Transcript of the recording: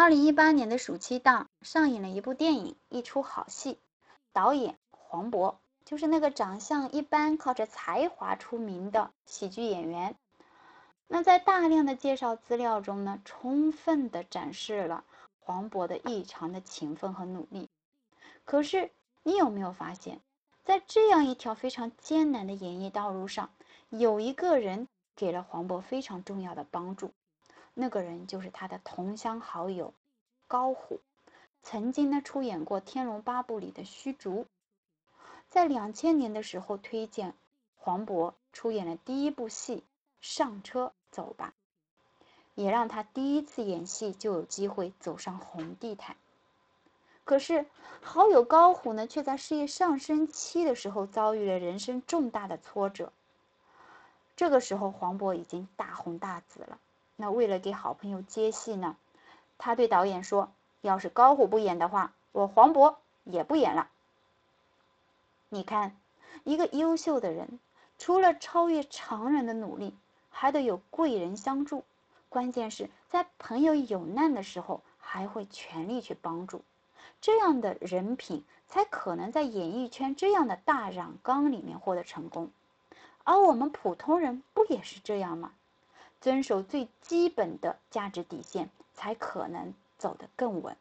二零一八年的暑期档上映了一部电影，一出好戏，导演黄渤就是那个长相一般、靠着才华出名的喜剧演员。那在大量的介绍资料中呢，充分的展示了黄渤的异常的勤奋和努力。可是你有没有发现，在这样一条非常艰难的演艺道路上，有一个人给了黄渤非常重要的帮助，那个人就是他的同乡好友高虎，曾经呢出演过《天龙八部》里的虚竹，在两千年的时候推荐黄渤出演了第一部戏《上车》。走吧，也让他第一次演戏就有机会走上红地毯。可是好友高虎呢，却在事业上升期的时候遭遇了人生重大的挫折。这个时候，黄渤已经大红大紫了。那为了给好朋友接戏呢，他对导演说：“要是高虎不演的话，我黄渤也不演了。”你看，一个优秀的人，除了超越常人的努力。还得有贵人相助，关键是在朋友有难的时候还会全力去帮助，这样的人品才可能在演艺圈这样的大染缸里面获得成功。而我们普通人不也是这样吗？遵守最基本的价值底线，才可能走得更稳。